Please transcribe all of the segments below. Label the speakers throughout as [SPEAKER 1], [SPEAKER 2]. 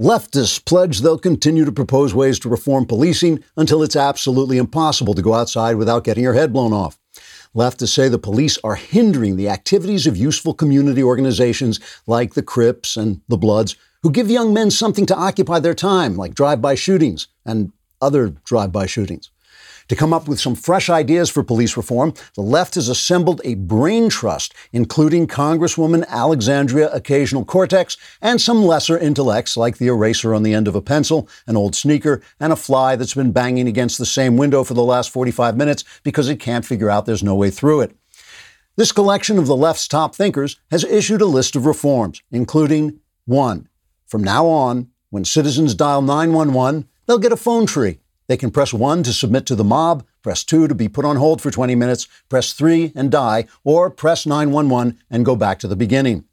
[SPEAKER 1] Leftists pledge they'll continue to propose ways to reform policing until it's absolutely impossible to go outside without getting your head blown off. Leftists say the police are hindering the activities of useful community organizations like the Crips and the Bloods, who give young men something to occupy their time, like drive by shootings and other drive by shootings. To come up with some fresh ideas for police reform, the left has assembled a brain trust, including Congresswoman Alexandria Occasional Cortex and some lesser intellects like the eraser on the end of a pencil, an old sneaker, and a fly that's been banging against the same window for the last 45 minutes because it can't figure out there's no way through it. This collection of the left's top thinkers has issued a list of reforms, including one, from now on, when citizens dial 911, they'll get a phone tree. They can press 1 to submit to the mob, press 2 to be put on hold for 20 minutes, press 3 and die, or press 911 and go back to the beginning.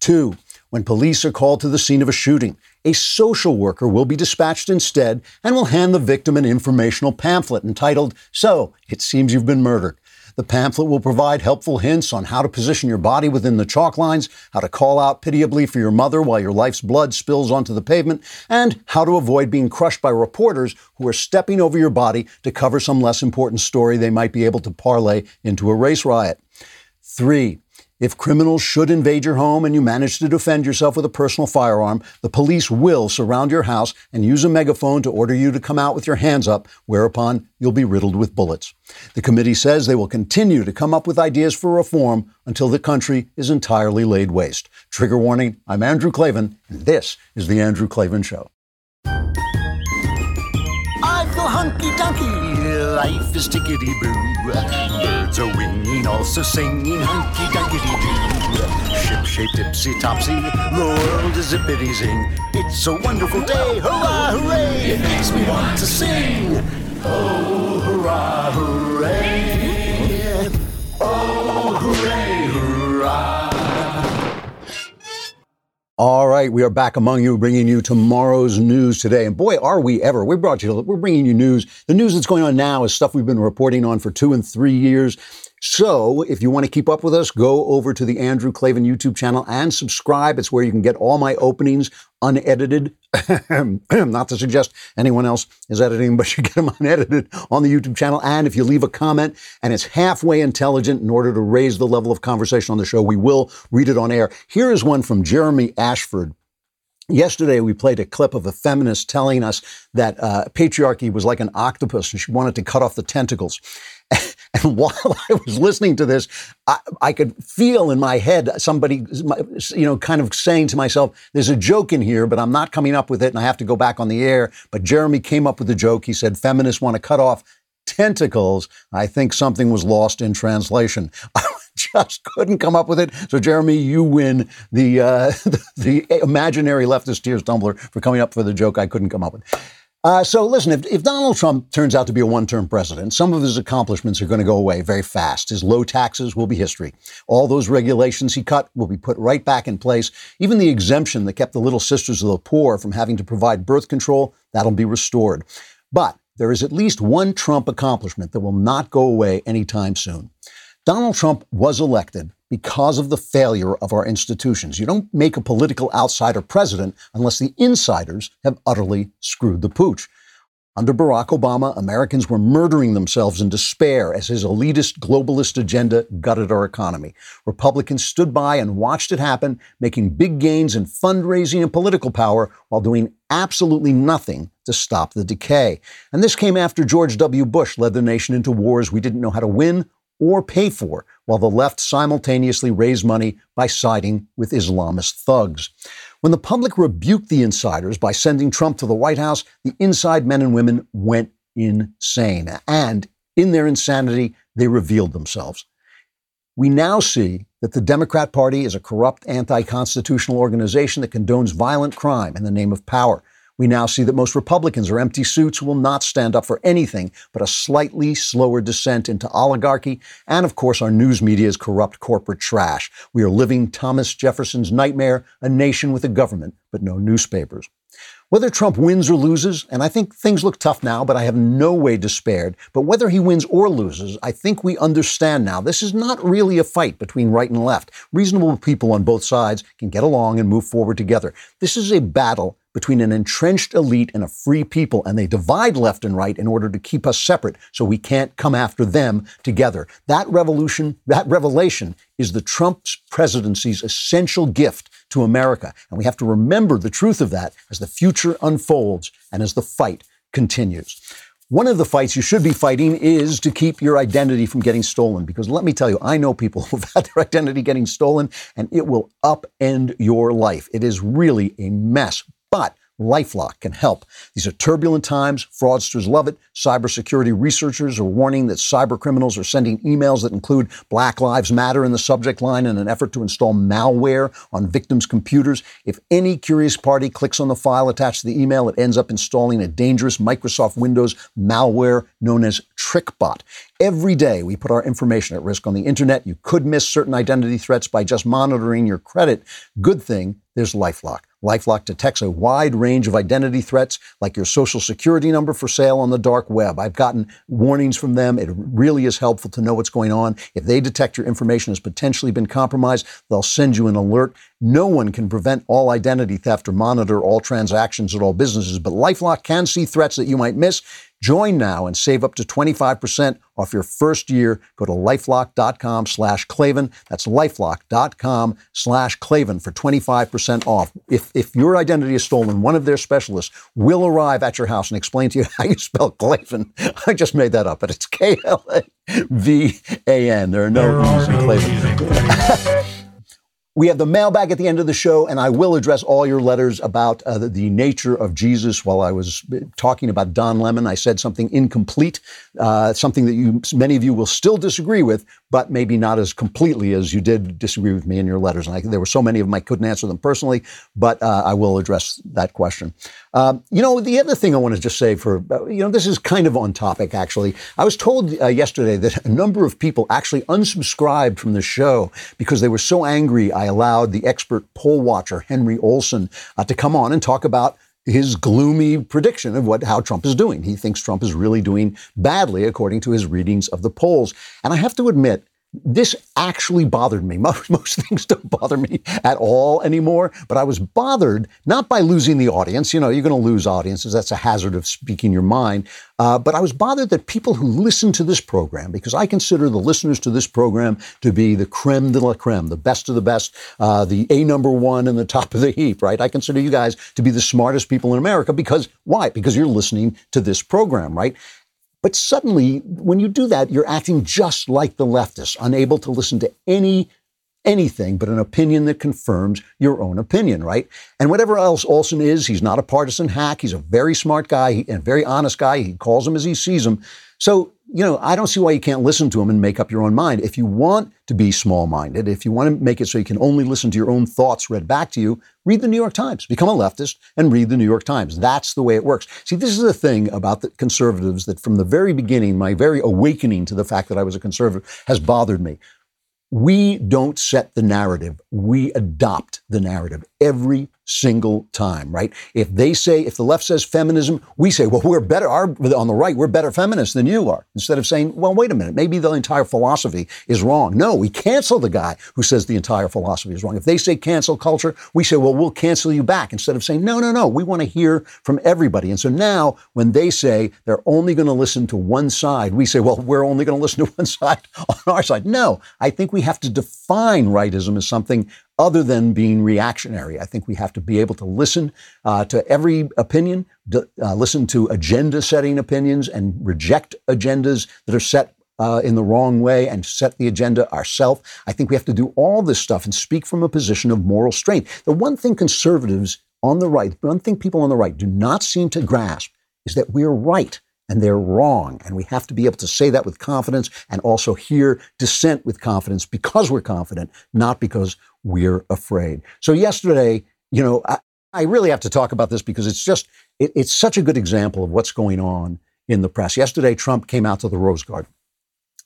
[SPEAKER 1] 2. When police are called to the scene of a shooting, a social worker will be dispatched instead and will hand the victim an informational pamphlet entitled, So, it seems you've been murdered. The pamphlet will provide helpful hints on how to position your body within the chalk lines, how to call out pitiably for your mother while your life's blood spills onto the pavement, and how to avoid being crushed by reporters who are stepping over your body to cover some less important story they might be able to parlay into a race riot. Three, if criminals should invade your home and you manage to defend yourself with a personal firearm, the police will surround your house and use a megaphone to order you to come out with your hands up, whereupon you'll be riddled with bullets. The committee says they will continue to come up with ideas for reform until the country is entirely laid waste. Trigger warning I'm Andrew Klavan, and this is The Andrew Klavan Show.
[SPEAKER 2] I feel hunky dunky, life is tickety boo. Birds are winging, also singing hunky dunky doo. Ship shaped tipsy topsy, the world is zippity zing. It's a wonderful day, hurrah, hooray! It makes me want to sing. Oh, hurrah, hooray! Oh,
[SPEAKER 1] All right, we are back among you, bringing you tomorrow's news today. And boy, are we ever! We brought you, we're bringing you news. The news that's going on now is stuff we've been reporting on for two and three years. So, if you want to keep up with us, go over to the Andrew Klavan YouTube channel and subscribe. It's where you can get all my openings unedited. Not to suggest anyone else is editing, but you get them unedited on the YouTube channel. And if you leave a comment and it's halfway intelligent in order to raise the level of conversation on the show, we will read it on air. Here is one from Jeremy Ashford. Yesterday, we played a clip of a feminist telling us that uh, patriarchy was like an octopus and she wanted to cut off the tentacles. And while I was listening to this, I, I, could feel in my head somebody, you know, kind of saying to myself, there's a joke in here, but I'm not coming up with it and I have to go back on the air. But Jeremy came up with the joke. He said, feminists want to cut off tentacles. I think something was lost in translation. I just couldn't come up with it. So, Jeremy, you win the, uh, the, the imaginary leftist tears tumbler for coming up with the joke I couldn't come up with. Uh, so listen, if, if, Donald Trump turns out to be a one-term president, some of his accomplishments are going to go away very fast. His low taxes will be history. All those regulations he cut will be put right back in place. Even the exemption that kept the little sisters of the poor from having to provide birth control, that'll be restored. But there is at least one Trump accomplishment that will not go away anytime soon. Donald Trump was elected because of the failure of our institutions. You don't make a political outsider president unless the insiders have utterly screwed the pooch. Under Barack Obama, Americans were murdering themselves in despair as his elitist globalist agenda gutted our economy. Republicans stood by and watched it happen, making big gains in fundraising and political power while doing absolutely nothing to stop the decay. And this came after George W. Bush led the nation into wars we didn't know how to win or pay for, while the left simultaneously raised money by siding with Islamist thugs. When the public rebuked the insiders by sending Trump to the White House, the inside men and women went insane. And in their insanity, they revealed themselves. We now see that the Democrat Party is a corrupt, anti constitutional organization that condones violent crime in the name of power. We now see that most Republicans are empty suits who will not stand up for anything but a slightly slower descent into oligarchy. And of course, our news media is corrupt corporate trash. We are living Thomas Jefferson's nightmare, a nation with a government, but no newspapers. Whether Trump wins or loses, and I think things look tough now, but I have no way despaired, but whether he wins or loses, I think we understand now this is not really a fight between right and left. Reasonable people on both sides can get along and move forward together. This is a battle between an entrenched elite and a free people, and they divide left and right in order to keep us separate so we can't come after them together. That revolution, that revelation is the Trump presidency's essential gift to America. And we have to remember the truth of that as the future unfolds and as the fight continues. One of the fights you should be fighting is to keep your identity from getting stolen. Because let me tell you, I know people who've had their identity getting stolen, and it will upend your life. It is really a mess. But Lifelock can help. These are turbulent times. Fraudsters love it. Cybersecurity researchers are warning that cyber criminals are sending emails that include Black Lives Matter in the subject line in an effort to install malware on victims' computers. If any curious party clicks on the file attached to the email, it ends up installing a dangerous Microsoft Windows malware known as TrickBot. Every day, we put our information at risk on the internet. You could miss certain identity threats by just monitoring your credit. Good thing there's Lifelock. Lifelock detects a wide range of identity threats, like your social security number for sale on the dark web. I've gotten warnings from them. It really is helpful to know what's going on. If they detect your information has potentially been compromised, they'll send you an alert. No one can prevent all identity theft or monitor all transactions at all businesses, but Lifelock can see threats that you might miss. Join now and save up to 25% off your first year. Go to lifelock.com slash Klavan. That's lifelock.com slash Klavan for 25% off. If, if your identity is stolen, one of their specialists will arrive at your house and explain to you how you spell Klavan. I just made that up, but it's K L A V A N. There are no E's in Klavan. We have the mailbag at the end of the show, and I will address all your letters about uh, the, the, nature of Jesus. While I was uh, talking about Don Lemon, I said something incomplete, uh, something that you, many of you will still disagree with, but maybe not as completely as you did disagree with me in your letters. And I, there were so many of them I couldn't answer them personally, but uh, I will address that question. Um, you know, the other thing I want to just say for, uh, you know, this is kind of on topic, actually. I was told uh, yesterday that a number of people actually unsubscribed from the show because they were so angry I allowed the expert poll watcher, Henry Olsen, uh, to come on and talk about his gloomy prediction of what how Trump is doing. He thinks Trump is really doing badly according to his readings of the polls. And I have to admit, this actually bothered me. Most, most, things don't bother me at all anymore, but I was bothered not by losing the audience. You know, you're going to lose audiences. That's a hazard of speaking your mind. Uh, but I was bothered that people who listen to this program, because I consider the listeners to this program to be the creme de la creme, the best of the best, uh, the A number one and the top of the heap, right? I consider you guys to be the smartest people in America because why? Because you're listening to this program, right? But suddenly, when you do that, you're acting just like the leftists, unable to listen to any anything but an opinion that confirms your own opinion, right? And whatever else Olsen is, he's not a partisan hack. He's a very smart guy and very honest guy. He calls them as he sees them. So, you know, I don't see why you can't listen to him and make up your own mind. If you want to be small minded, if you want to make it so you can only listen to your own thoughts read back to you, read the New York Times. Become a leftist and read the New York Times. That's the way it works. See, this is the thing about the conservatives that from the very beginning, my very awakening to the fact that I was a conservative has bothered me. We don't set the narrative. We adopt the narrative every single time, right? If they say, if the left says feminism, we say, well, we're better, our, on the right, we're better feminists than you are. Instead of saying, well, wait a minute, maybe the entire philosophy is wrong. No, we cancel the guy who says the entire philosophy is wrong. If they say cancel culture, we say, well, we'll cancel you back. Instead of saying, no, no, no, we want to hear from everybody. And so now when they say they're only going to listen to one side, we say, well, we're only going to listen to one side on our side. No, I think we have to define rightism as something other than being reactionary. I think we have to be able to listen uh, to every opinion, uh, listen to agenda setting opinions, and reject agendas that are set uh, in the wrong way and set the agenda ourselves. I think we have to do all this stuff and speak from a position of moral strength. The one thing conservatives on the right, the one thing people on the right do not seem to grasp is that we're right and they're wrong. And we have to be able to say that with confidence and also hear dissent with confidence because we're confident, not because we're afraid. So yesterday, you know, I, I really have to talk about this because it's just, it, it's such a good example of what's going on in the press. Yesterday, Trump came out to the Rose Garden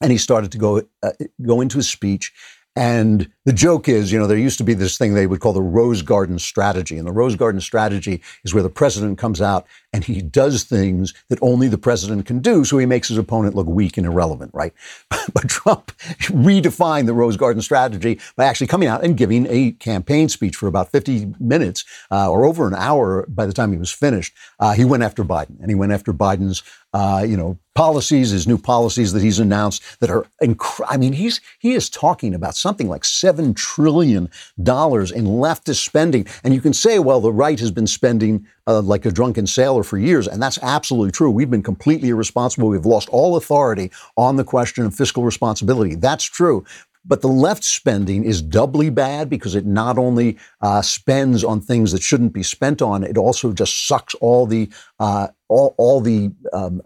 [SPEAKER 1] and he started to go, uh, go into his speech and the joke is, you know, there used to be this thing they would call the Rose Garden strategy. And the Rose Garden strategy is where the president comes out and he does things that only the president can do. So he makes his opponent look weak and irrelevant, right? but Trump redefined the Rose Garden strategy by actually coming out and giving a campaign speech for about 50 minutes uh, or over an hour by the time he was finished. Uh, he went after Biden and he went after Biden's uh, you know, policies, his new policies that he's announced that are incredible. I mean, he's he is talking about something like seven trillion dollars in leftist spending, and you can say, well, the right has been spending uh, like a drunken sailor for years, and that's absolutely true. We've been completely irresponsible. We've lost all authority on the question of fiscal responsibility. That's true. But the left spending is doubly bad because it not only uh, spends on things that shouldn't be spent on, it also just sucks all the uh, all, all the um,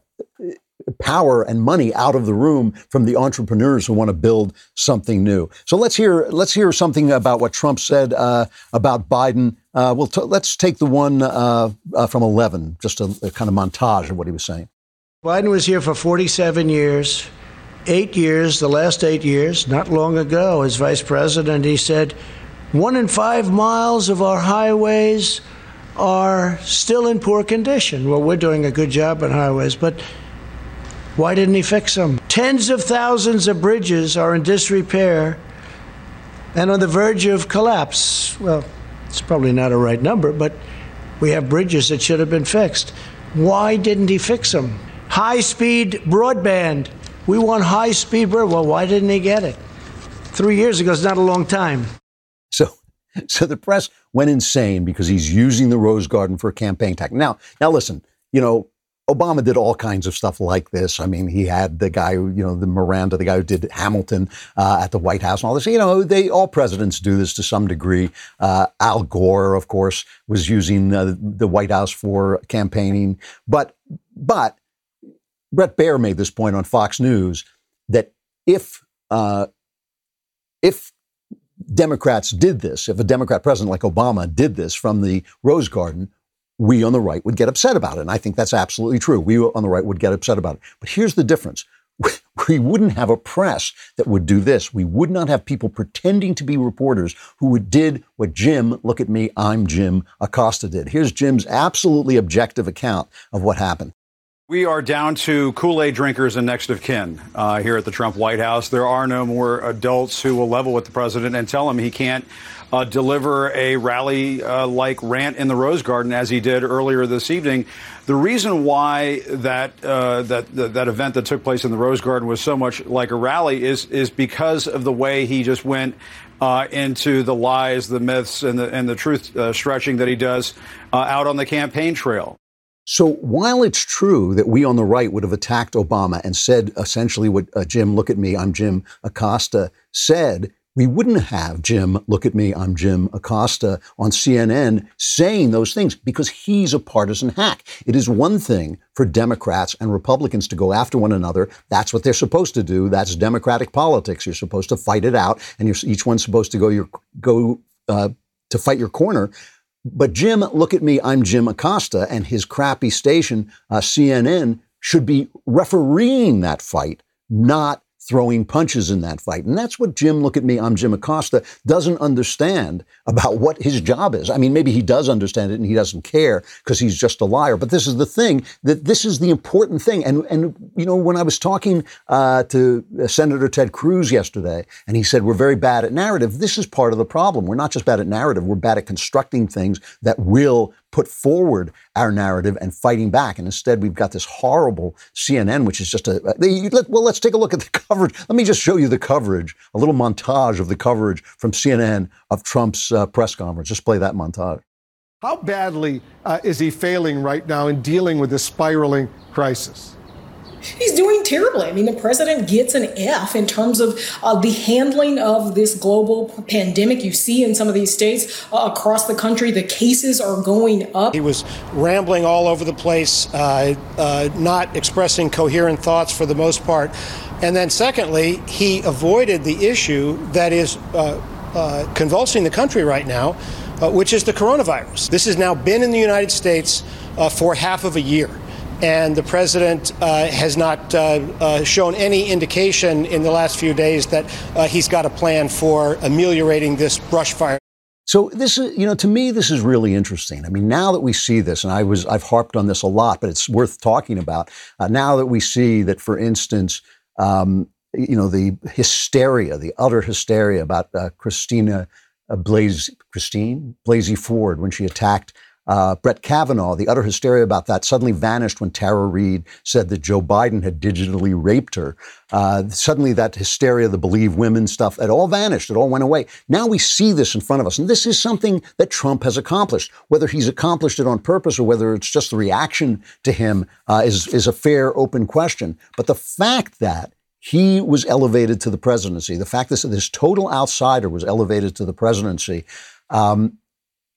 [SPEAKER 1] power and money out of the room from the entrepreneurs who want to build something new. So let's hear let's hear something about what Trump said uh, about Biden. Uh, we'll t- let's take the one uh, uh from 11, just a, a kind of montage of what he was saying.
[SPEAKER 3] Biden was here for 47 years. Eight years, the last eight years, not long ago, as vice president, he said, one in five miles of our highways are still in poor condition. Well, we're doing a good job on highways, but why didn't he fix them? Tens of thousands of bridges are in disrepair and on the verge of collapse. Well, it's probably not a right number, but we have bridges that should have been fixed. Why didn't he fix them? High speed broadband. We want high speed broadband. Well, why didn't he get it? Three years ago is not a long time.
[SPEAKER 1] So, so the press went insane because he's using the Rose Garden for a campaign tactic. Now, now listen, you know, Obama did all kinds of stuff like this. I mean, he had the guy you know, the Miranda, the guy who did Hamilton uh, at the White House and all this. You know, they all presidents do this to some degree. Uh, Al Gore, of course, was using uh, the White House for campaigning. But, but Brett Baier made this point on Fox News that if uh, if Democrats did this, if a Democrat president like Obama did this from the Rose Garden, we on the right would get upset about it. And I think that's absolutely true. We on the right would get upset about it. But here's the difference. We wouldn't have a press that would do this. We would not have people pretending to be reporters who did what Jim, look at me, I'm Jim Acosta did. Here's Jim's absolutely objective account of what happened.
[SPEAKER 4] We are down to Kool Aid drinkers and next of kin uh, here at the Trump White House. There are no more adults who will level with the president and tell him he can't uh, deliver a rally uh, like rant in the Rose Garden as he did earlier this evening. The reason why that, uh, that, that, that event that took place in the Rose Garden was so much like a rally is, is because of the way he just went uh, into the lies, the myths, and the, and the truth uh, stretching that he does uh, out on the campaign trail.
[SPEAKER 1] So while it's true that we on the right would have attacked Obama and said essentially what uh, Jim, look at me, I'm Jim Acosta said, we wouldn't have Jim, look at me, I'm Jim Acosta on CNN saying those things because he's a partisan hack. It is one thing for Democrats and Republicans to go after one another. That's what they're supposed to do. That's democratic politics. You're supposed to fight it out, and each one's supposed to go your go uh, to fight your corner. But Jim, look at me, I'm Jim Acosta, and his crappy station, uh, CNN, should be refereeing that fight, not throwing punches in that fight. And that's what Jim, look at me, I'm Jim Acosta, doesn't understand about what his job is. I mean, maybe he does understand it and he doesn't care because he's just a liar. But this is the thing that this is the important thing. And, and you know, when I was talking uh, to Senator Ted Cruz yesterday, and he said, we're very bad at narrative, this is part of the problem. We're not just bad at narrative, we're bad at constructing things that will put forward our narrative and fighting back. And instead, we've got this horrible CNN, which is just a. They, let, well, let's take a look at the coverage. Let me just show you the coverage, a little montage of the coverage from CNN of Trump's uh, press conference. Just play that montage.
[SPEAKER 5] How badly uh, is he failing right now in dealing with this spiraling crisis?
[SPEAKER 6] He's doing terribly. I mean, the president gets an F in terms of uh, the handling of this global pandemic. You see in some of these states uh, across the country, the cases are going up.
[SPEAKER 3] He was rambling all over the place, uh, uh not expressing coherent thoughts for the most part. And then, secondly, he avoided the issue that is uh, uh, convulsing the country right now, which is the coronavirus. This has now been in the United States for half of a year and the president uh, has not uh, uh, shown any indication in the last few days that uh, he's got a plan for ameliorating this brush fire.
[SPEAKER 1] So this is, you know, to me, this is really interesting. I mean, now that we see this, and I was, I've harped on this a lot, but it's worth talking about. Uh, now that we see that, for instance, um, you know, the hysteria, the utter hysteria about Christina Blaze, Christine Blasey Ford when she attacked uh, Brett Kavanaugh, the utter hysteria about that suddenly vanished when Tara Reade said that Joe Biden had digitally raped her. Uh, suddenly, that hysteria, the believe women stuff, it all vanished. It all went away. Now we see this in front of us. And this is something that Trump has accomplished. Whether he's accomplished it on purpose or whether it's just the reaction to him uh, is, is a fair, open question. But the fact that he was elevated to the presidency, the fact that this total outsider was elevated to the presidency, um,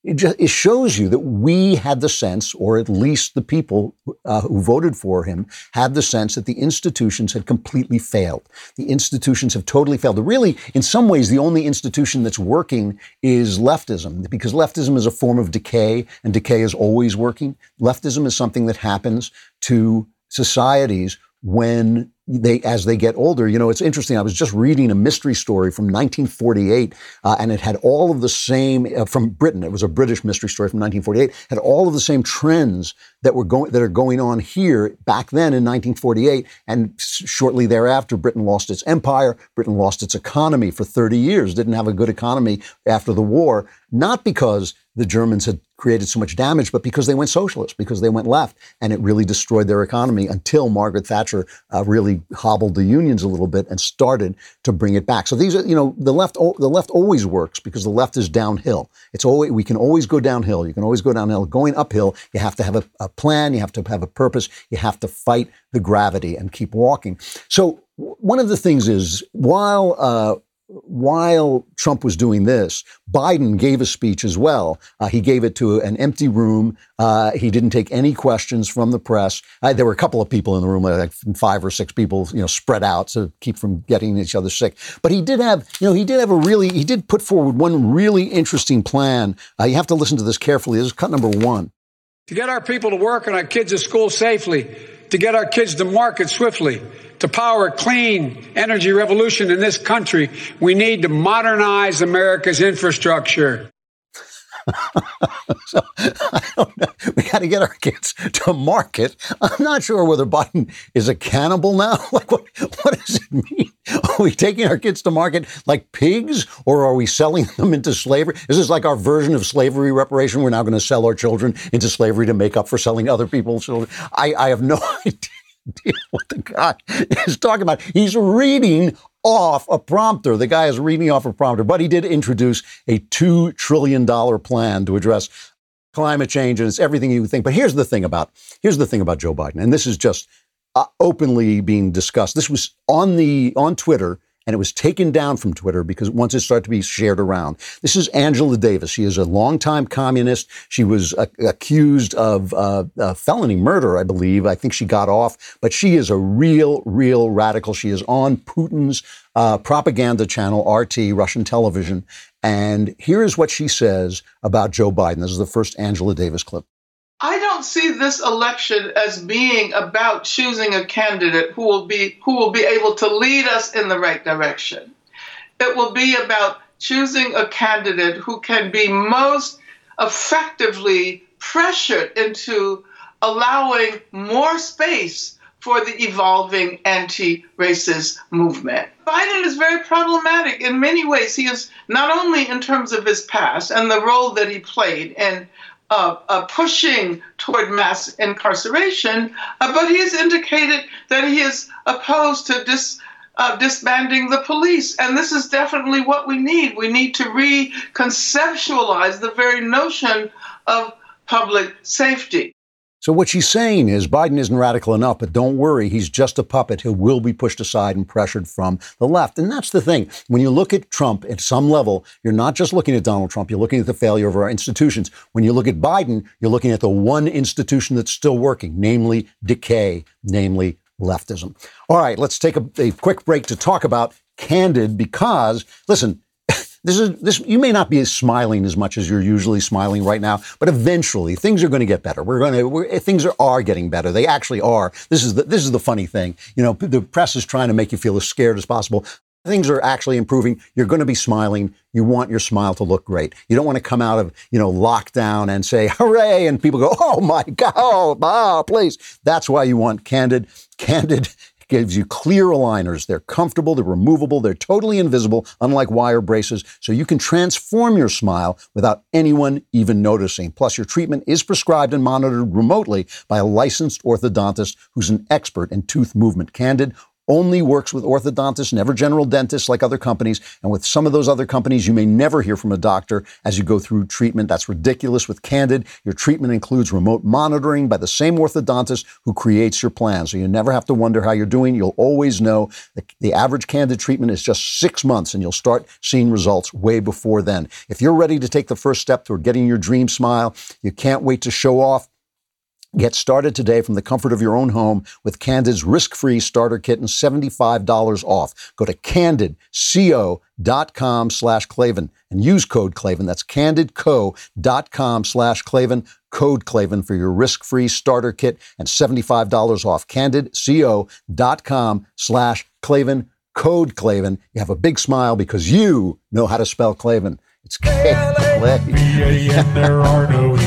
[SPEAKER 1] it, just, it shows you that we had the sense, or at least the people uh, who voted for him had the sense that the institutions had completely failed. The institutions have totally failed. Really, in some ways, the only institution that's working is leftism, because leftism is a form of decay, and decay is always working. Leftism is something that happens to societies when they as they get older you know it's interesting i was just reading a mystery story from 1948 uh, and it had all of the same uh, from britain it was a british mystery story from 1948 had all of the same trends that were going that are going on here back then in 1948 and shortly thereafter britain lost its empire britain lost its economy for 30 years didn't have a good economy after the war not because the Germans had created so much damage, but because they went socialist, because they went left, and it really destroyed their economy until Margaret Thatcher uh, really hobbled the unions a little bit and started to bring it back. So these are, you know, the left, the left always works because the left is downhill. It's always we can always go downhill. You can always go downhill. Going uphill, you have to have a, a plan. You have to have a purpose. You have to fight the gravity and keep walking. So one of the things is while uh, while Trump was doing this, Biden gave a speech as well. Uh, he gave it to an empty room. Uh, he didn't take any questions from the press. Uh, there were a couple of people in the room, like five or six people, you know, spread out to keep from getting each other sick. But he did have, you know, he did have a really, he did put forward one really interesting plan. Uh, you have to listen to this carefully. This is cut number one.
[SPEAKER 7] To get our people to work and our kids to school safely, to get our kids to market swiftly to power a clean energy revolution in this country, we need to modernize America's infrastructure.
[SPEAKER 1] so, we got to get our kids to market. I'm not sure whether Biden is a cannibal now. Like, what, what does it mean? Are we taking our kids to market like pigs, or are we selling them into slavery? Is this like our version of slavery reparation? We're now going to sell our children into slavery to make up for selling other people's children. I, I have no idea what the guy is talking about. He's reading off a prompter. The guy is reading off a prompter, but he did introduce a $2 trillion plan to address climate change, and it's everything you think. But here's the thing about here's the thing about Joe Biden, and this is just uh, openly being discussed. This was on the on Twitter and it was taken down from Twitter because once it started to be shared around. This is Angela Davis. She is a longtime communist. She was uh, accused of uh, felony murder, I believe. I think she got off, but she is a real, real radical. She is on Putin's uh, propaganda channel, RT, Russian television. And here is what she says about Joe Biden. This is the first Angela Davis clip.
[SPEAKER 8] Don't see this election as being about choosing a candidate who will be who will be able to lead us in the right direction. It will be about choosing a candidate who can be most effectively pressured into allowing more space for the evolving anti-racist movement. Biden is very problematic in many ways. He is not only in terms of his past and the role that he played in uh, uh, pushing toward mass incarceration, uh, but he has indicated that he is opposed to dis, uh, disbanding the police. And this is definitely what we need. We need to reconceptualize the very notion of public safety.
[SPEAKER 1] So what she's saying is Biden isn't radical enough, but don't worry, he's just a puppet who will be pushed aside and pressured from the left. And that's the thing. When you look at Trump at some level, you're not just looking at Donald Trump, you're looking at the failure of our institutions. When you look at Biden, you're looking at the one institution that's still working, namely decay, namely leftism. All right, let's take a, a quick break to talk about Candid because, listen, this is this. You may not be smiling as much as you're usually smiling right now, but eventually things are going to get better. We're going to things are, are getting better. They actually are. This is the this is the funny thing. You know, the press is trying to make you feel as scared as possible. things are actually improving, you're going to be smiling. You want your smile to look great. You don't want to come out of, you know, lockdown and say, hooray, and people go, oh my God, oh, ah, please. That's why you want candid. Candid gives you clear aligners. They're comfortable, they're removable, they're totally invisible, unlike wire braces, so you can transform your smile without anyone even noticing. Plus, your treatment is prescribed and monitored remotely by a licensed orthodontist who's an expert in tooth movement. Candid only works with orthodontists, never general dentists like other companies. And with some of those other companies, you may never hear from a doctor as you go through treatment. That's ridiculous. With Candid, your treatment includes remote monitoring by the same orthodontist who creates your plan. So you never have to wonder how you're doing. You'll always know the average Candid treatment is just six months and you'll start seeing results way before then. If you're ready to take the first step toward getting your dream smile, you can't wait to show off Get started today from the comfort of your own home with Candid's risk-free starter kit and $75 off. Go to candidco.com slash Klavan and use code Klavan. That's candidco.com slash Klavan, code Klavan for your risk-free starter kit and $75 off. candidco.com slash Klavan, code Klavan. You have a big smile because you know how to spell Klavan. It's K-L-A-V-A-N, there are no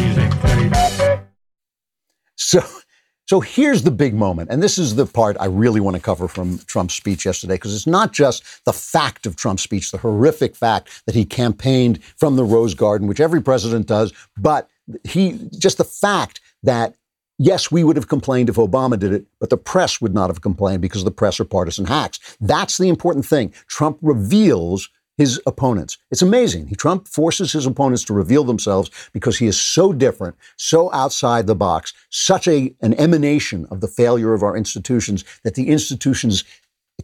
[SPEAKER 1] so, so here's the big moment. And this is the part I really want to cover from Trump's speech yesterday, because it's not just the fact of Trump's speech, the horrific fact that he campaigned from the Rose Garden, which every president does, but he just the fact that Yes, we would have complained if Obama did it, but the press would not have complained because the press are partisan hacks. That's the important thing. Trump reveals his opponents. It's amazing. He, Trump forces his opponents to reveal themselves because he is so different, so outside the box, such a, an emanation of the failure of our institutions that the institutions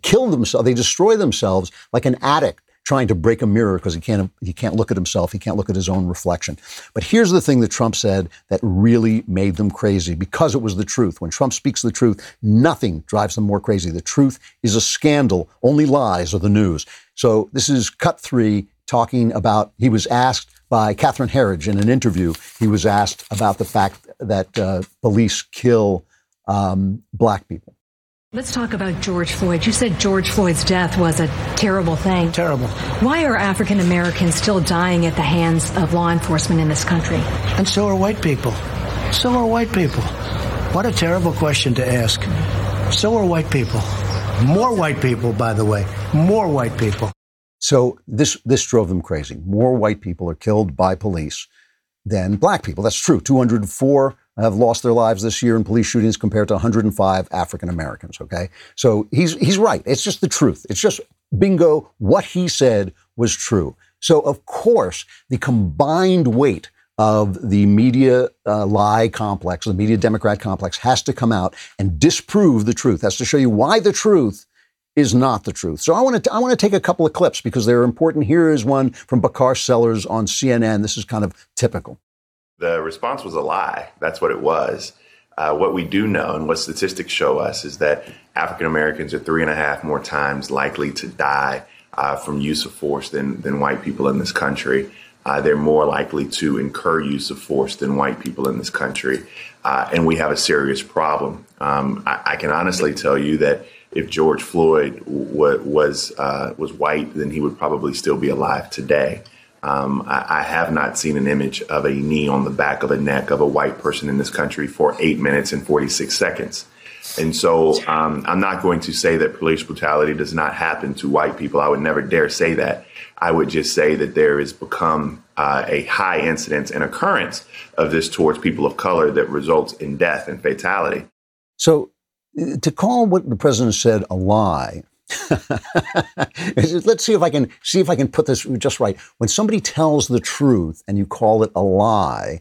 [SPEAKER 1] kill themselves, they destroy themselves like an addict trying to break a mirror because he can't he can't look at himself, he can't look at his own reflection. But here's the thing that Trump said that really made them crazy because it was the truth. When Trump speaks the truth, nothing drives them more crazy. The truth is a scandal. Only lies are the news. So this is cut 3 talking about he was asked by Catherine Herridge in an interview. He was asked about the fact that uh, police kill um, black people.
[SPEAKER 9] Let's talk about George Floyd. You said George Floyd's death was a terrible thing.
[SPEAKER 3] Terrible.
[SPEAKER 9] Why are African Americans still dying at the hands of law enforcement in this country?
[SPEAKER 3] And so are white people. So are white people. What a terrible question to ask. So are white people. More white people, by the way. More white people.
[SPEAKER 1] So this this drove them crazy. More white people are killed by police than black people. That's true. 204 have lost their lives this year in police shootings compared to 105 African Americans. Okay, so he's he's right. It's just the truth. It's just bingo. What he said was true. So of course, the combined weight of the media uh, lie complex, the media Democrat complex, has to come out and disprove the truth. Has to show you why the truth is not the truth. So I want to I want to take a couple of clips because they're important. Here is one from Bakari Sellers on CNN. This is kind of typical.
[SPEAKER 10] The response was a lie. That's what it was. Uh, what we do know and what statistics show us is that African Americans are three and a half more times likely to die uh, from use of force than, than white people in this country. Uh, they're more likely to incur use of force than white people in this country. Uh, and we have a serious problem. Um, I, I, can honestly tell you that if George Floyd w- was, uh, was white, then he would probably still be alive today. Um, I, I, have not seen an image of a knee on the back of a neck of a white person in this country for eight minutes and 46 seconds. And so um, I'm not going to say that police brutality does not happen to white people. I would never dare say that. I would just say that there has become uh, a high incidence and occurrence of this towards people of color that results in death and fatality.
[SPEAKER 1] So to call what the president said a lie Let's see if I can see if I can put this just right. When somebody tells the truth and you call it a lie,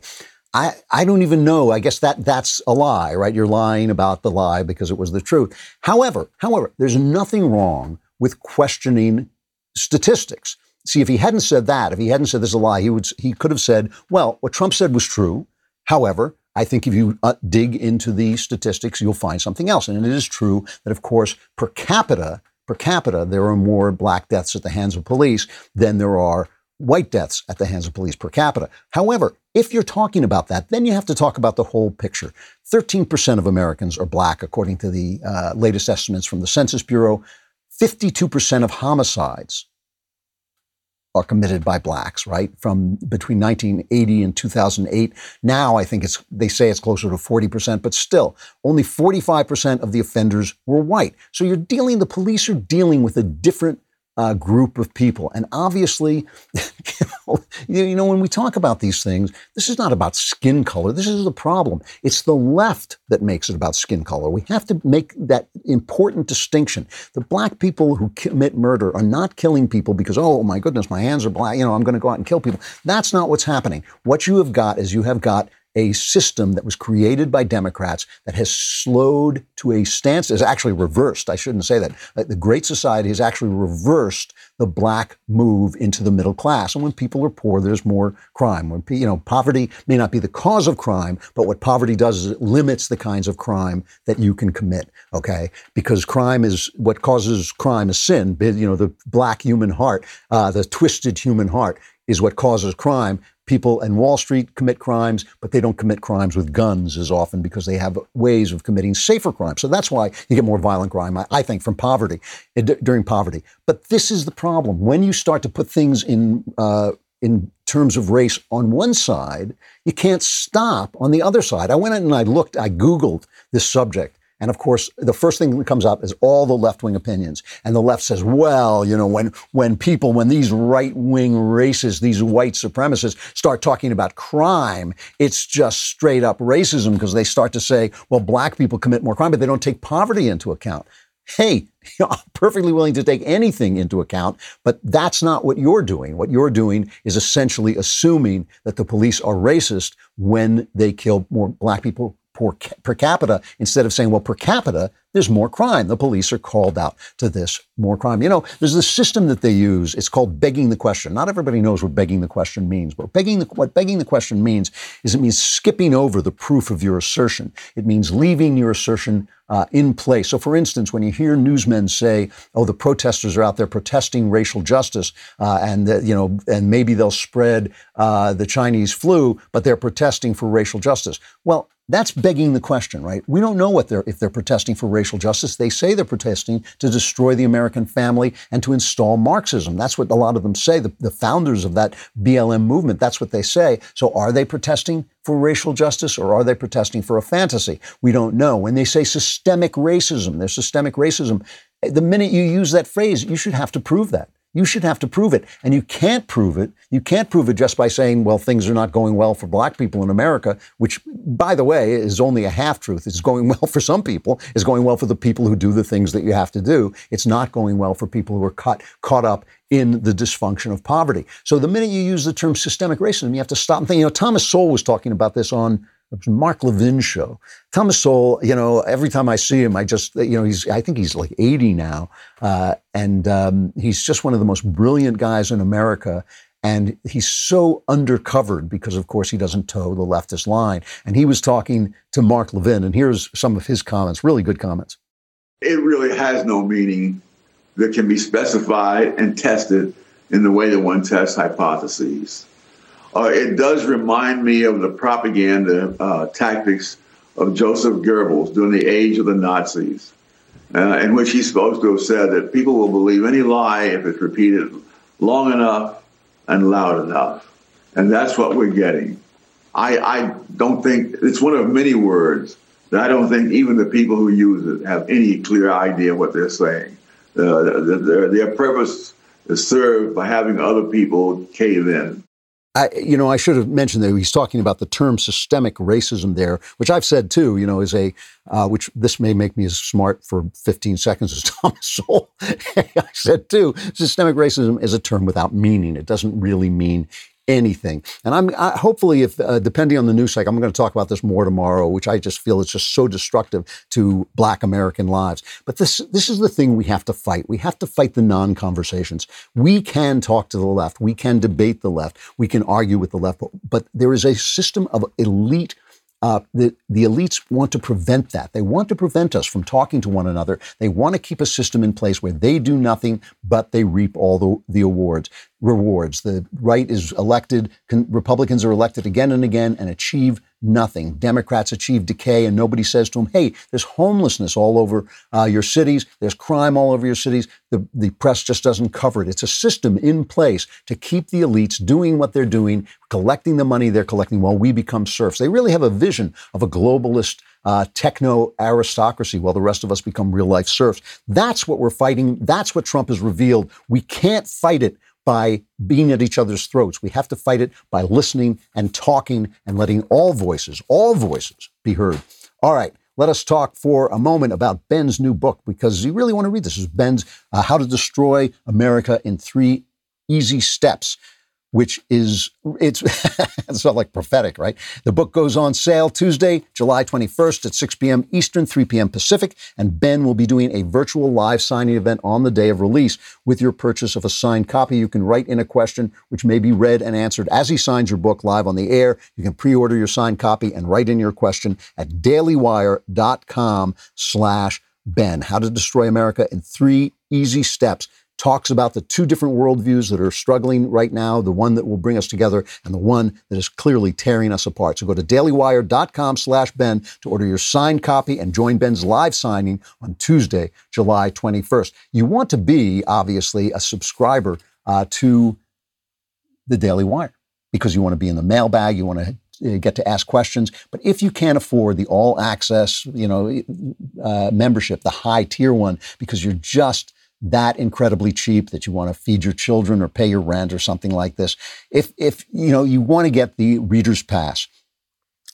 [SPEAKER 1] I, I don't even know. I guess that that's a lie, right? You're lying about the lie because it was the truth. However, however, there's nothing wrong with questioning statistics. See, if he hadn't said that, if he hadn't said this is a lie, he would he could have said, well, what Trump said was true. However, I think if you uh, dig into the statistics, you'll find something else. And it is true that, of course, per capita, per capita, there are more black deaths at the hands of police than there are white deaths at the hands of police per capita. However, if you're talking about that, then you have to talk about the whole picture. 13% of Americans are black, according to the uh, latest estimates from the Census Bureau. 52% of homicides are committed by blacks, right? From between 1980 and 2008. Now I think it's, they say it's closer to 40%, but still only 45% of the offenders were white. So you're dealing, the police are dealing with a different uh, group of people. And obviously, you know, when we talk about these things, this is not about skin color. This is the problem. It's the left that makes it about skin color. We have to make that important distinction. The black people who commit murder are not killing people because, oh my goodness, my hands are black, you know, I'm going to go out and kill people. That's not what's happening. What you have got is you have got a system that was created by Democrats that has slowed to a stance, is actually reversed. I shouldn't say that. Uh, the Great Society has actually reversed the black move into the middle class. And when people are poor, there's more crime. When you know poverty may not be the cause of crime, but what poverty does is it limits the kinds of crime that you can commit. Okay, because crime is what causes crime is sin. You know, the black human heart, uh, the twisted human heart is what causes crime people in Wall Street commit crimes, but they don't commit crimes with guns as often because they have ways of committing safer crimes. So that's why you get more violent crime, I think, from poverty eh, during poverty. But this is the problem when you start to put things in. Uh, in terms of race on one side, you can't stop on the other side. I went in and I looked, I Googled this subject and of course, the first thing that comes up is all the left wing opinions. And the left says, well, you know, when, when people, when these right wing racists, these white supremacists start talking about crime, it's just straight up racism because they start to say, well, black people commit more crime, but they don't take poverty into account. Hey, I'm perfectly willing to take anything into account, but that's not what you're doing. What you're doing is essentially assuming that the police are racist when they kill more black people per, capita instead of saying, well, per capita, there's more crime. The police are called out to this more crime. You know, there's this system that they use. It's called begging the question. Not everybody knows what begging the question means, but begging the, what begging the question means is it means skipping over the proof of your assertion. It means leaving your assertion uh, in place. So, for instance, when you hear newsmen say, "Oh, the protesters are out there protesting racial justice," uh, and that, you know, and maybe they'll spread uh, the Chinese flu, but they're protesting for racial justice. Well, that's begging the question, right? We don't know what they're if they're protesting for racial justice. They say they're protesting to destroy the American family and to install Marxism. That's what a lot of them say. The, the founders of that BLM movement, that's what they say. So are they protesting for racial justice or are they protesting for a fantasy? We don't know. When they say systemic racism, there's systemic racism. The minute you use that phrase, you should have to prove that. You should have to prove it. And you can't prove it. You can't prove it just by saying, well, things are not going well for black people in America, which, by the way, is only a half truth. It's going well for some people. It's going well for the people who do the things that you have to do. It's not going well for people who are caught, caught up in the dysfunction of poverty. So the minute you use the term systemic racism, you have to stop and think. You know, Thomas Sowell was talking about this on Mark Levin show. Thomas Sowell, you know, every time I see him, I just, you know, he's, I think he's like 80 now. Uh, and um, he's just one of the most brilliant guys in America. And he's so undercovered because, of course, he doesn't toe the leftist line. And he was talking to Mark Levin, and here's some of his comments, really good comments.
[SPEAKER 11] It really has no meaning that can be specified and tested in the way that one tests hypotheses. Uh, it does remind me of the propaganda uh, tactics of Joseph Goebbels during the age of the Nazis, uh, in which he's supposed to have said that people will believe any lie if it's repeated long enough and loud enough. And that's what we're getting. I, I don't think it's one of many words that I don't think even the people who use it have any clear idea what they're saying. Uh, their, their purpose is served by having other people cave in.
[SPEAKER 1] I, you know, I should have mentioned that he's talking about the term systemic racism there, which I've said too, you know, is a, uh, which this may make me as smart for 15 seconds as Thomas Sowell. I said too, systemic racism is a term without meaning. It doesn't really mean anything. And I'm I, hopefully, if uh, depending on the news cycle, I'm going to talk about this more tomorrow, which I just feel is just so destructive to Black American lives. But this this is the thing we have to fight. We have to fight the non-conversations. We can talk to the left. We can debate the left. We can argue with the left. But, but there is a system of elite uh, the, the elites want to prevent that. They want to prevent us from talking to one another. They want to keep a system in place where they do nothing, but they reap all the, the awards. Rewards. The right is elected, con- Republicans are elected again and again and achieve nothing. Democrats achieve decay, and nobody says to them, hey, there's homelessness all over uh, your cities, there's crime all over your cities. The, the press just doesn't cover it. It's a system in place to keep the elites doing what they're doing, collecting the money they're collecting while we become serfs. They really have a vision of a globalist uh, techno aristocracy while the rest of us become real life serfs. That's what we're fighting. That's what Trump has revealed. We can't fight it by being at each other's throats. We have to fight it by listening and talking and letting all voices, all voices be heard. All right. Let us talk for a moment about Ben's new book because you really want to read this. This is Ben's uh, How to Destroy America in Three Easy Steps which is it's it's not like prophetic, right? The book goes on sale Tuesday, July 21st at 6 p.m. Eastern, 3 p.m. Pacific, and Ben will be doing a virtual live signing event on the day of release. With your purchase of a signed copy, you can write in a question which may be read and answered as he signs your book live on the air. You can pre-order your signed copy and write in your question at dailywire.com slash Ben. How to destroy America in three easy steps talks about the two different worldviews that are struggling right now, the one that will bring us together and the one that is clearly tearing us apart. So go to dailywire.com slash Ben to order your signed copy and join Ben's live signing on Tuesday, July 21st. You want to be, obviously, a subscriber uh, to the Daily Wire because you want to be in the mailbag, you want to uh, get to ask questions. But if you can't afford the all access, you know, uh, membership, the high tier one, because you're just that incredibly cheap that you want to feed your children or pay your rent or something like this. If, if you know, you want to get the reader's pass.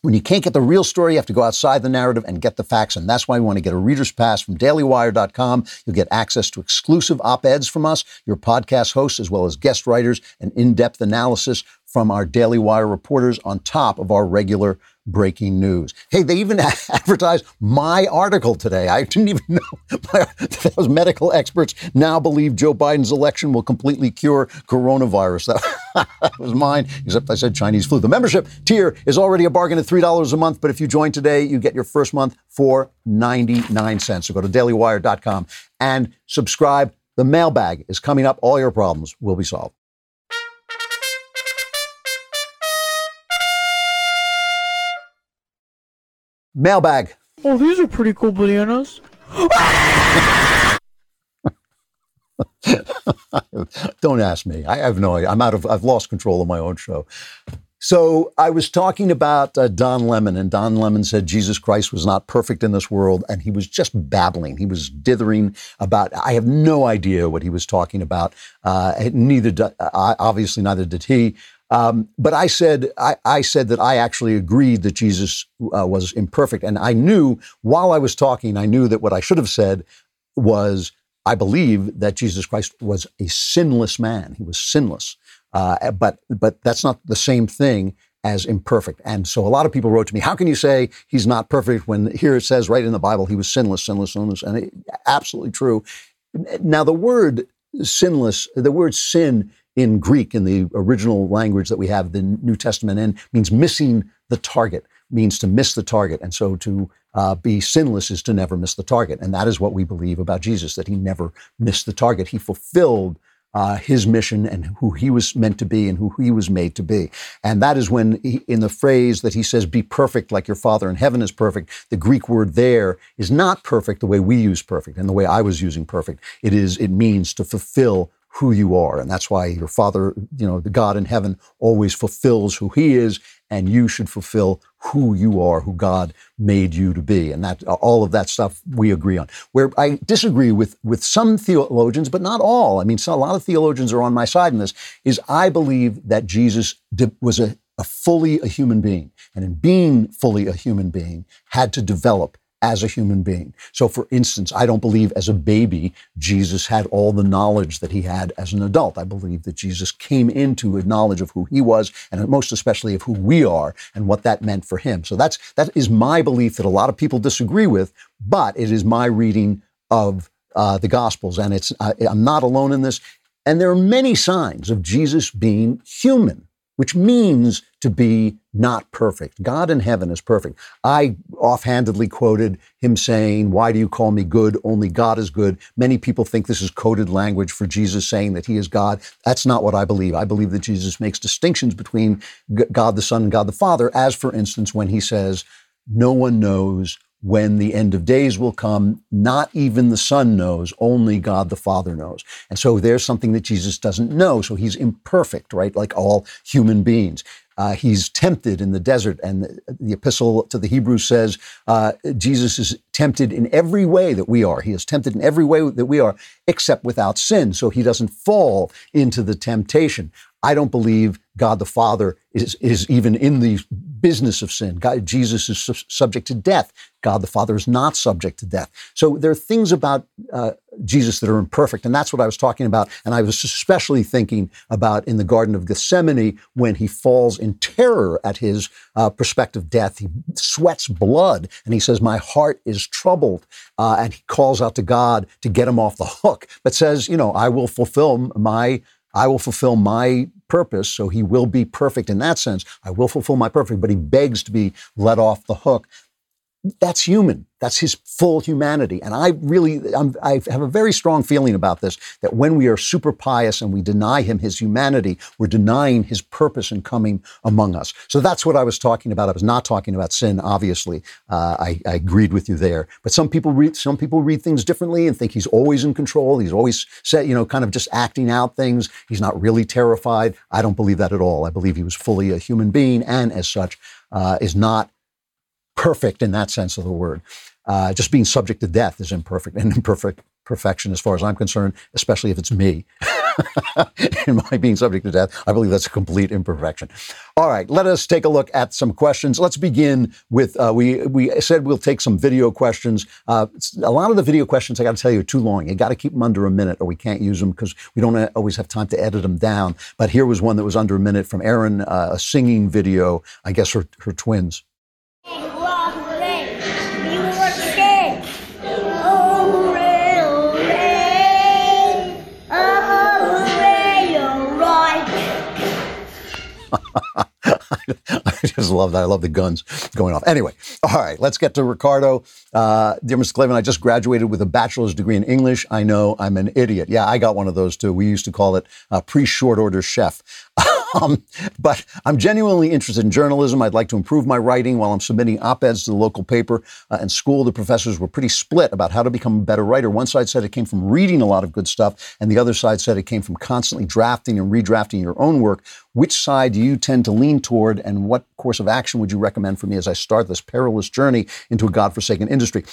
[SPEAKER 1] When you can't get the real story, you have to go outside the narrative and get the facts. And that's why we want to get a reader's pass from dailywire.com. You'll get access to exclusive op eds from us, your podcast hosts, as well as guest writers and in depth analysis from our Daily Wire reporters on top of our regular breaking news. Hey, they even advertised my article today. I didn't even know those medical experts now believe Joe Biden's election will completely cure coronavirus. That was mine, except I said Chinese flu. The membership tier is already a bargain at $3 a month, but if you join today, you get your first month for 99 cents. So go to dailywire.com and subscribe. The mailbag is coming up. All your problems will be solved. Mailbag.
[SPEAKER 12] Oh, these are pretty cool bananas.
[SPEAKER 1] Don't ask me. I have no idea. I'm out of. I've lost control of my own show. So I was talking about uh, Don Lemon, and Don Lemon said Jesus Christ was not perfect in this world, and he was just babbling. He was dithering about. I have no idea what he was talking about. Uh, neither, do, uh, obviously, neither did he. Um, but I said, I, I, said that I actually agreed that Jesus uh, was imperfect, and I knew while I was talking, I knew that what I should have said was, I believe that Jesus Christ was a sinless man. He was sinless, uh, but but that's not the same thing as imperfect. And so a lot of people wrote to me, "How can you say he's not perfect when here it says right in the Bible he was sinless, sinless, sinless?" And it, absolutely true. Now the word sinless, the word sin in Greek, in the original language that we have the New Testament in, means missing the target, means to miss the target. And so to uh, be sinless is to never miss the target. And that is what we believe about Jesus, that he never missed the target. He fulfilled uh, his mission and who he was meant to be and who he was made to be. And that is when, he, in the phrase that he says, be perfect like your Father in heaven is perfect, the Greek word there is not perfect the way we use perfect and the way I was using perfect. It is, it means to fulfill who you are. And that's why your Father, you know, the God in heaven always fulfills who He is, and you should fulfill who you are, who God made you to be. And that all of that stuff we agree on. Where I disagree with, with some theologians, but not all. I mean, a lot of theologians are on my side in this, is I believe that Jesus was a, a fully a human being. And in being fully a human being, had to develop as a human being. So, for instance, I don't believe as a baby Jesus had all the knowledge that he had as an adult. I believe that Jesus came into a knowledge of who he was and most especially of who we are and what that meant for him. So that's that is my belief that a lot of people disagree with, but it is my reading of uh, the Gospels, and it's uh, I'm not alone in this. And there are many signs of Jesus being human. Which means to be not perfect. God in heaven is perfect. I offhandedly quoted him saying, Why do you call me good? Only God is good. Many people think this is coded language for Jesus saying that he is God. That's not what I believe. I believe that Jesus makes distinctions between God the Son and God the Father, as for instance, when he says, No one knows when the end of days will come. Not even the Son knows, only God the Father knows. And so there's something that Jesus doesn't know. So he's imperfect, right? Like all human beings. Uh, he's tempted in the desert, and the, the epistle to the Hebrews says uh, Jesus is tempted in every way that we are. He is tempted in every way that we are, except without sin. So he doesn't fall into the temptation. I don't believe God the Father is, is even in the business of sin. God, Jesus is su- subject to death. God the Father is not subject to death. So there are things about uh, Jesus that are imperfect, and that's what I was talking about. And I was especially thinking about in the Garden of Gethsemane when he falls in terror at his uh, prospective death. He sweats blood, and he says, "My heart is troubled," uh, and he calls out to God to get him off the hook, but says, "You know, I will fulfill my." I will fulfill my purpose, so he will be perfect in that sense. I will fulfill my perfect, but he begs to be let off the hook. That's human. That's his full humanity. And I really, I'm, i have a very strong feeling about this that when we are super pious and we deny him his humanity, we're denying his purpose in coming among us. So that's what I was talking about. I was not talking about sin, obviously. Uh, I, I, agreed with you there. But some people read, some people read things differently and think he's always in control. He's always set, you know, kind of just acting out things. He's not really terrified. I don't believe that at all. I believe he was fully a human being and as such uh, is not perfect in that sense of the word. Uh, just being subject to death is imperfect and imperfect perfection as far as I'm concerned, especially if it's me. in my being subject to death, I believe that's a complete imperfection. All right, let us take a look at some questions. Let's begin with uh, we we said we'll take some video questions. Uh, a lot of the video questions, I got to tell you, are too long. You got to keep them under a minute, or we can't use them because we don't always have time to edit them down. But here was one that was under a minute from Erin, uh, a singing video. I guess her her twins. I just love that. I love the guns going off. Anyway, all right, let's get to Ricardo. Uh, dear Mr. Klavan, I just graduated with a bachelor's degree in English. I know I'm an idiot. Yeah, I got one of those too. We used to call it a pre short order chef. Um, but I'm genuinely interested in journalism. I'd like to improve my writing while I'm submitting op eds to the local paper uh, and school. The professors were pretty split about how to become a better writer. One side said it came from reading a lot of good stuff, and the other side said it came from constantly drafting and redrafting your own work. Which side do you tend to lean toward, and what course of action would you recommend for me as I start this perilous journey into a godforsaken industry?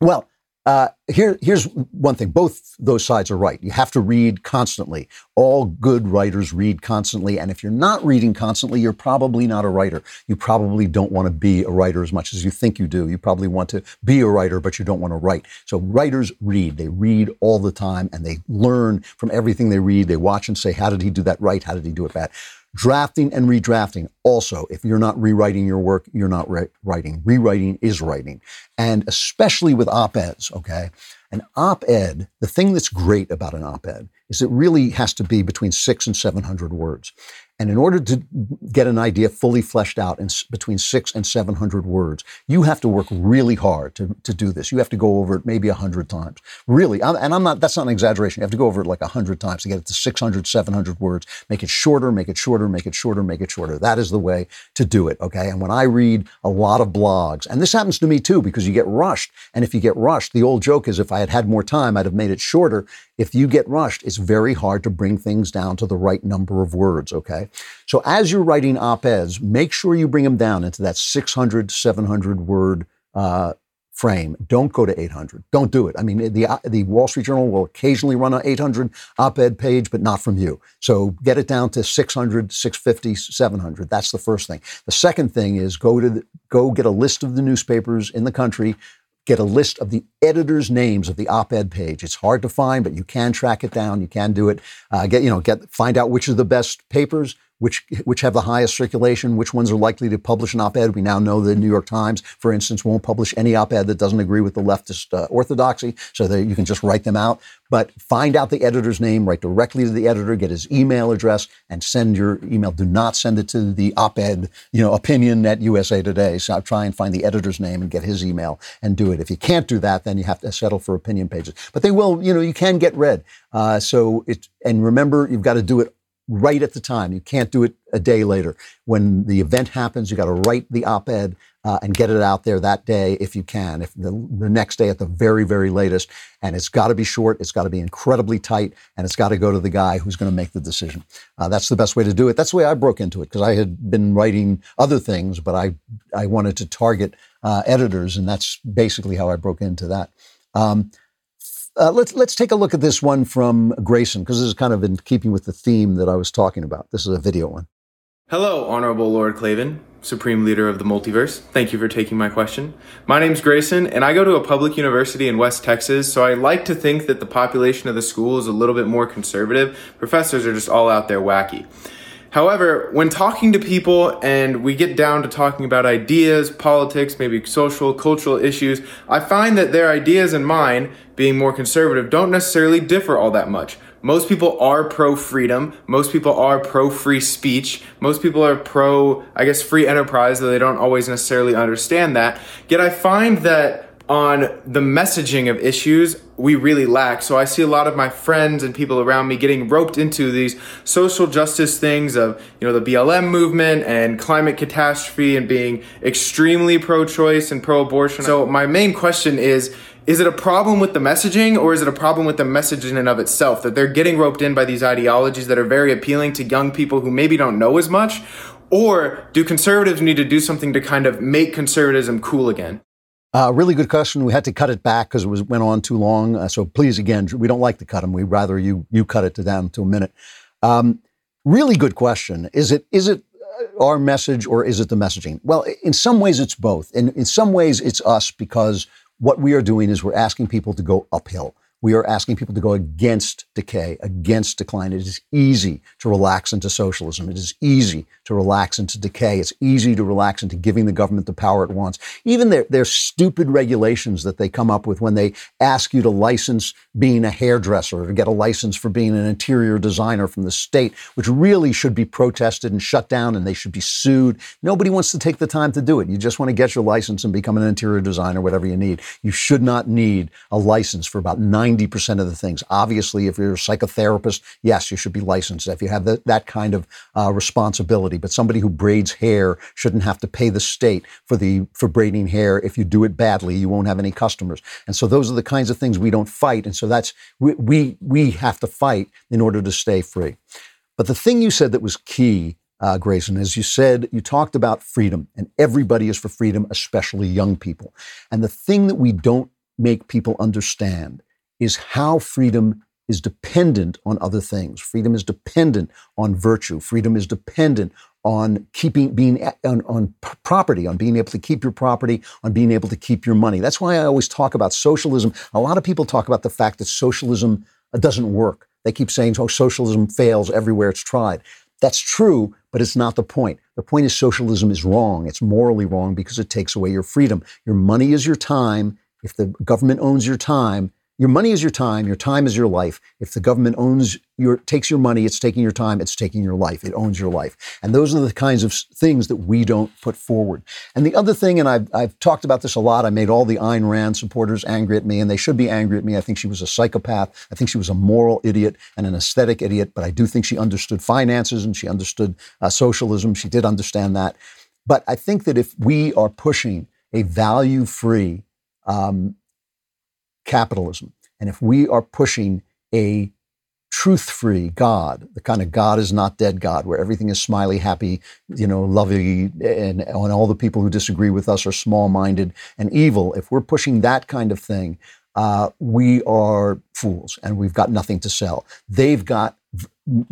[SPEAKER 1] Well, uh, here, here's one thing. Both those sides are right. You have to read constantly. All good writers read constantly. And if you're not reading constantly, you're probably not a writer. You probably don't want to be a writer as much as you think you do. You probably want to be a writer, but you don't want to write. So writers read. They read all the time and they learn from everything they read. They watch and say, how did he do that right? How did he do it bad? Drafting and redrafting. Also, if you're not rewriting your work, you're not re- writing. Rewriting is writing. And especially with op eds, okay? An op ed, the thing that's great about an op ed is it really has to be between six and 700 words. And in order to get an idea fully fleshed out in between six and 700 words, you have to work really hard to, to do this. You have to go over it maybe 100 times. Really. And I'm not, that's not an exaggeration. You have to go over it like 100 times to get it to 600, 700 words. Make it shorter, make it shorter, make it shorter, make it shorter. That is the way to do it. Okay. And when I read a lot of blogs, and this happens to me too, because you get rushed. And if you get rushed, the old joke is if I had had more time, I'd have made it shorter. If you get rushed, it's very hard to bring things down to the right number of words. Okay. So as you're writing op-eds, make sure you bring them down into that 600, 700 word uh, frame. Don't go to 800. Don't do it. I mean, the the Wall Street Journal will occasionally run an 800 op-ed page, but not from you. So get it down to 600, 650, 700. That's the first thing. The second thing is go to the, go get a list of the newspapers in the country get a list of the editors' names of the op-ed page. It's hard to find, but you can track it down. You can do it. Uh, get you know get find out which are the best papers, which which have the highest circulation, which ones are likely to publish an op-ed. We now know the New York Times, for instance, won't publish any op-ed that doesn't agree with the leftist uh, orthodoxy, so that you can just write them out. But find out the editor's name, write directly to the editor, get his email address, and send your email. Do not send it to the op-ed, you know, opinion at USA Today. So try and find the editor's name and get his email and do it. If you can't do that, then you have to settle for opinion pages. But they will, you know, you can get read. Uh, so it and remember, you've got to do it right at the time. You can't do it a day later. When the event happens, you got to write the op-ed uh, and get it out there that day if you can. If the, the next day at the very very latest, and it's got to be short. It's got to be incredibly tight, and it's got to go to the guy who's going to make the decision. Uh, that's the best way to do it. That's the way I broke into it because I had been writing other things, but I I wanted to target uh, editors, and that's basically how I broke into that. Um, uh, let's let's take a look at this one from Grayson because this is kind of in keeping with the theme that I was talking about. This is a video one.
[SPEAKER 13] Hello, Honorable Lord Klavan, Supreme Leader of the Multiverse. Thank you for taking my question. My name's Grayson, and I go to a public university in West Texas, so I like to think that the population of the school is a little bit more conservative. Professors are just all out there wacky. However, when talking to people and we get down to talking about ideas, politics, maybe social, cultural issues, I find that their ideas and mine, being more conservative, don't necessarily differ all that much. Most people are pro freedom. Most people are pro free speech. Most people are pro, I guess, free enterprise, though they don't always necessarily understand that. Yet I find that on the messaging of issues we really lack. So I see a lot of my friends and people around me getting roped into these social justice things of, you know, the BLM movement and climate catastrophe and being extremely pro-choice and pro-abortion. So my main question is is it a problem with the messaging or is it a problem with the message in and of itself that they're getting roped in by these ideologies that are very appealing to young people who maybe don't know as much? Or do conservatives need to do something to kind of make conservatism cool again?
[SPEAKER 1] Uh, really good question. We had to cut it back because it was went on too long. Uh, so please, again, we don't like to cut them. We'd rather you you cut it to down to a minute. Um, really good question. Is it is it uh, our message or is it the messaging? Well, in some ways it's both. And in some ways it's us because what we are doing is we're asking people to go uphill we are asking people to go against decay, against decline. It is easy to relax into socialism. It is easy to relax into decay. It's easy to relax into giving the government the power it wants. Even their, their stupid regulations that they come up with when they ask you to license being a hairdresser or to get a license for being an interior designer from the state, which really should be protested and shut down and they should be sued. Nobody wants to take the time to do it. You just want to get your license and become an interior designer, whatever you need. You should not need a license for about 90 90% of the things. Obviously, if you're a psychotherapist, yes, you should be licensed if you have the, that kind of uh, responsibility. But somebody who braids hair shouldn't have to pay the state for the for braiding hair. If you do it badly, you won't have any customers. And so those are the kinds of things we don't fight. And so that's we we, we have to fight in order to stay free. But the thing you said that was key uh, Grayson, as you said, you talked about freedom, and everybody is for freedom, especially young people. And the thing that we don't make people understand is how freedom is dependent on other things. Freedom is dependent on virtue. Freedom is dependent on keeping being on, on, property, on being able to keep your property, on being able to keep your money. That's why I always talk about socialism. A lot of people talk about the fact that socialism uh, doesn't work. They keep saying, "Oh, socialism fails everywhere it's tried." That's true, but it's not the point. The point is socialism is wrong. It's morally wrong because it takes away your freedom. Your money is your time. If the government owns your time, your money is your time. Your time is your life. If the government owns your, takes your money, it's taking your time, it's taking your life. It owns your life. And those are the kinds of things that we don't put forward. And the other thing, and I've, I've talked about this a lot, I made all the Ayn Rand supporters angry at me, and they should be angry at me. I think she was a psychopath. I think she was a moral idiot and an aesthetic idiot, but I do think she understood finances and she understood uh, socialism. She did understand that. But I think that if we are pushing a value free, um, capitalism. And if we are pushing a truth free God, the kind of God is not dead God, where everything is smiley, happy, you know, lovely, and, and all the people who disagree with us are small minded and evil, if we're pushing that kind of thing, uh, we are fools and we've got nothing to sell. They've got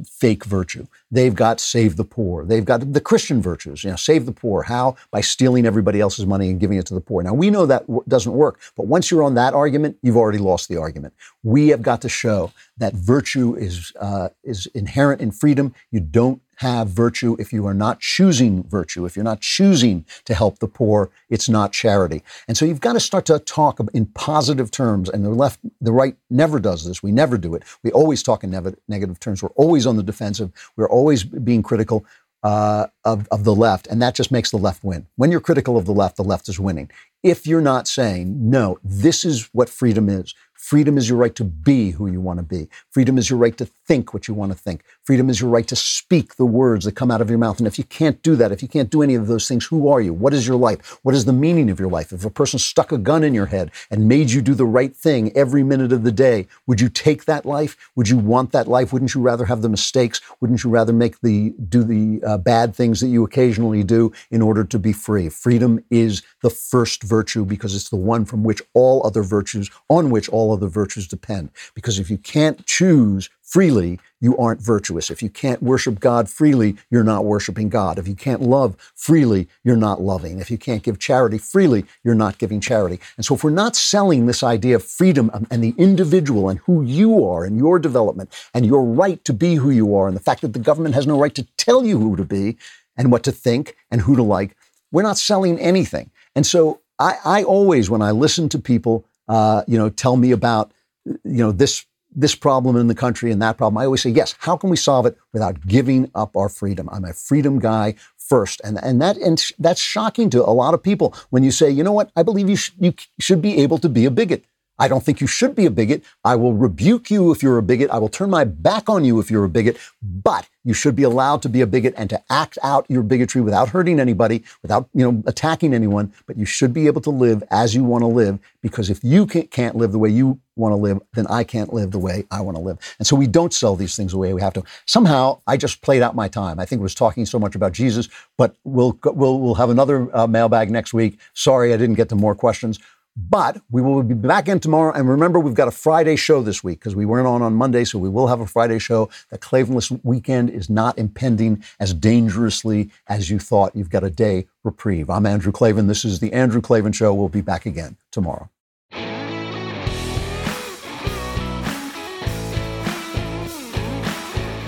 [SPEAKER 1] fake virtue. They've got save the poor. They've got the Christian virtues. You know, save the poor. How? By stealing everybody else's money and giving it to the poor. Now we know that w- doesn't work, but once you're on that argument, you've already lost the argument. We have got to show that virtue is uh, is inherent in freedom. You don't have virtue if you are not choosing virtue, if you're not choosing to help the poor, it's not charity. And so you've got to start to talk in positive terms. And the left, the right never does this. We never do it. We always talk in negative terms. We're always on the defensive. We're always being critical uh, of, of the left, and that just makes the left win. When you're critical of the left, the left is winning. If you're not saying, no, this is what freedom is, Freedom is your right to be who you want to be. Freedom is your right to think what you want to think. Freedom is your right to speak the words that come out of your mouth. And if you can't do that, if you can't do any of those things, who are you? What is your life? What is the meaning of your life? If a person stuck a gun in your head and made you do the right thing every minute of the day, would you take that life? Would you want that life? Wouldn't you rather have the mistakes? Wouldn't you rather make the do the uh, bad things that you occasionally do in order to be free? Freedom is the first virtue because it's the one from which all other virtues, on which all other virtues depend. Because if you can't choose freely, you aren't virtuous. If you can't worship God freely, you're not worshiping God. If you can't love freely, you're not loving. If you can't give charity freely, you're not giving charity. And so if we're not selling this idea of freedom and the individual and who you are and your development and your right to be who you are and the fact that the government has no right to tell you who to be and what to think and who to like, we're not selling anything. And so I, I always, when I listen to people, uh, you know, tell me about, you know, this this problem in the country and that problem, I always say, yes, how can we solve it without giving up our freedom? I'm a freedom guy first. And, and, that, and that's shocking to a lot of people when you say, you know what, I believe you, sh- you should be able to be a bigot. I don't think you should be a bigot. I will rebuke you if you're a bigot. I will turn my back on you if you're a bigot. But you should be allowed to be a bigot and to act out your bigotry without hurting anybody, without you know attacking anyone. But you should be able to live as you want to live because if you can't live the way you want to live, then I can't live the way I want to live. And so we don't sell these things away. We have to. Somehow, I just played out my time. I think was talking so much about Jesus, but we'll we'll we'll have another uh, mailbag next week. Sorry, I didn't get to more questions. But we will be back in tomorrow. And remember, we've got a Friday show this week because we weren't on on Monday. So we will have a Friday show. The Klavanless weekend is not impending as dangerously as you thought. You've got a day reprieve. I'm Andrew Klavan. This is The Andrew Klavan Show. We'll be back again tomorrow.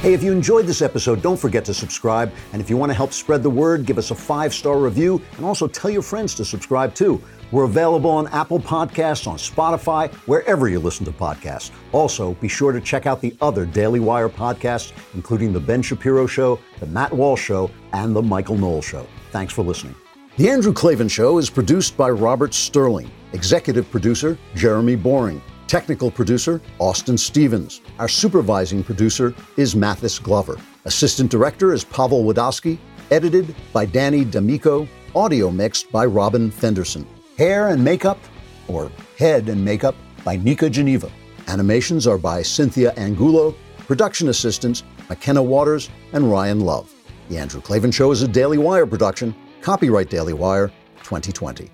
[SPEAKER 1] Hey, if you enjoyed this episode, don't forget to subscribe. And if you want to help spread the word, give us a five star review and also tell your friends to subscribe too. We're available on Apple Podcasts, on Spotify, wherever you listen to podcasts. Also, be sure to check out the other Daily Wire podcasts, including The Ben Shapiro Show, The Matt Walsh Show, and The Michael Knowles Show. Thanks for listening. The Andrew Klavan Show is produced by Robert Sterling, executive producer Jeremy Boring, technical producer Austin Stevens. Our supervising producer is Mathis Glover. Assistant director is Pavel Wadowski, edited by Danny D'Amico, audio mixed by Robin Fenderson. Hair and makeup, or head and makeup, by Nika Geneva. Animations are by Cynthia Angulo. Production assistants, McKenna Waters and Ryan Love. The Andrew Klavan Show is a Daily Wire production. Copyright Daily Wire 2020.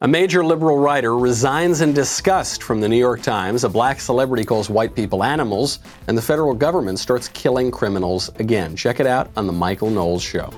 [SPEAKER 14] A major liberal writer resigns in disgust from the New York Times. A black celebrity calls white people animals, and the federal government starts killing criminals again. Check it out on The Michael Knowles Show.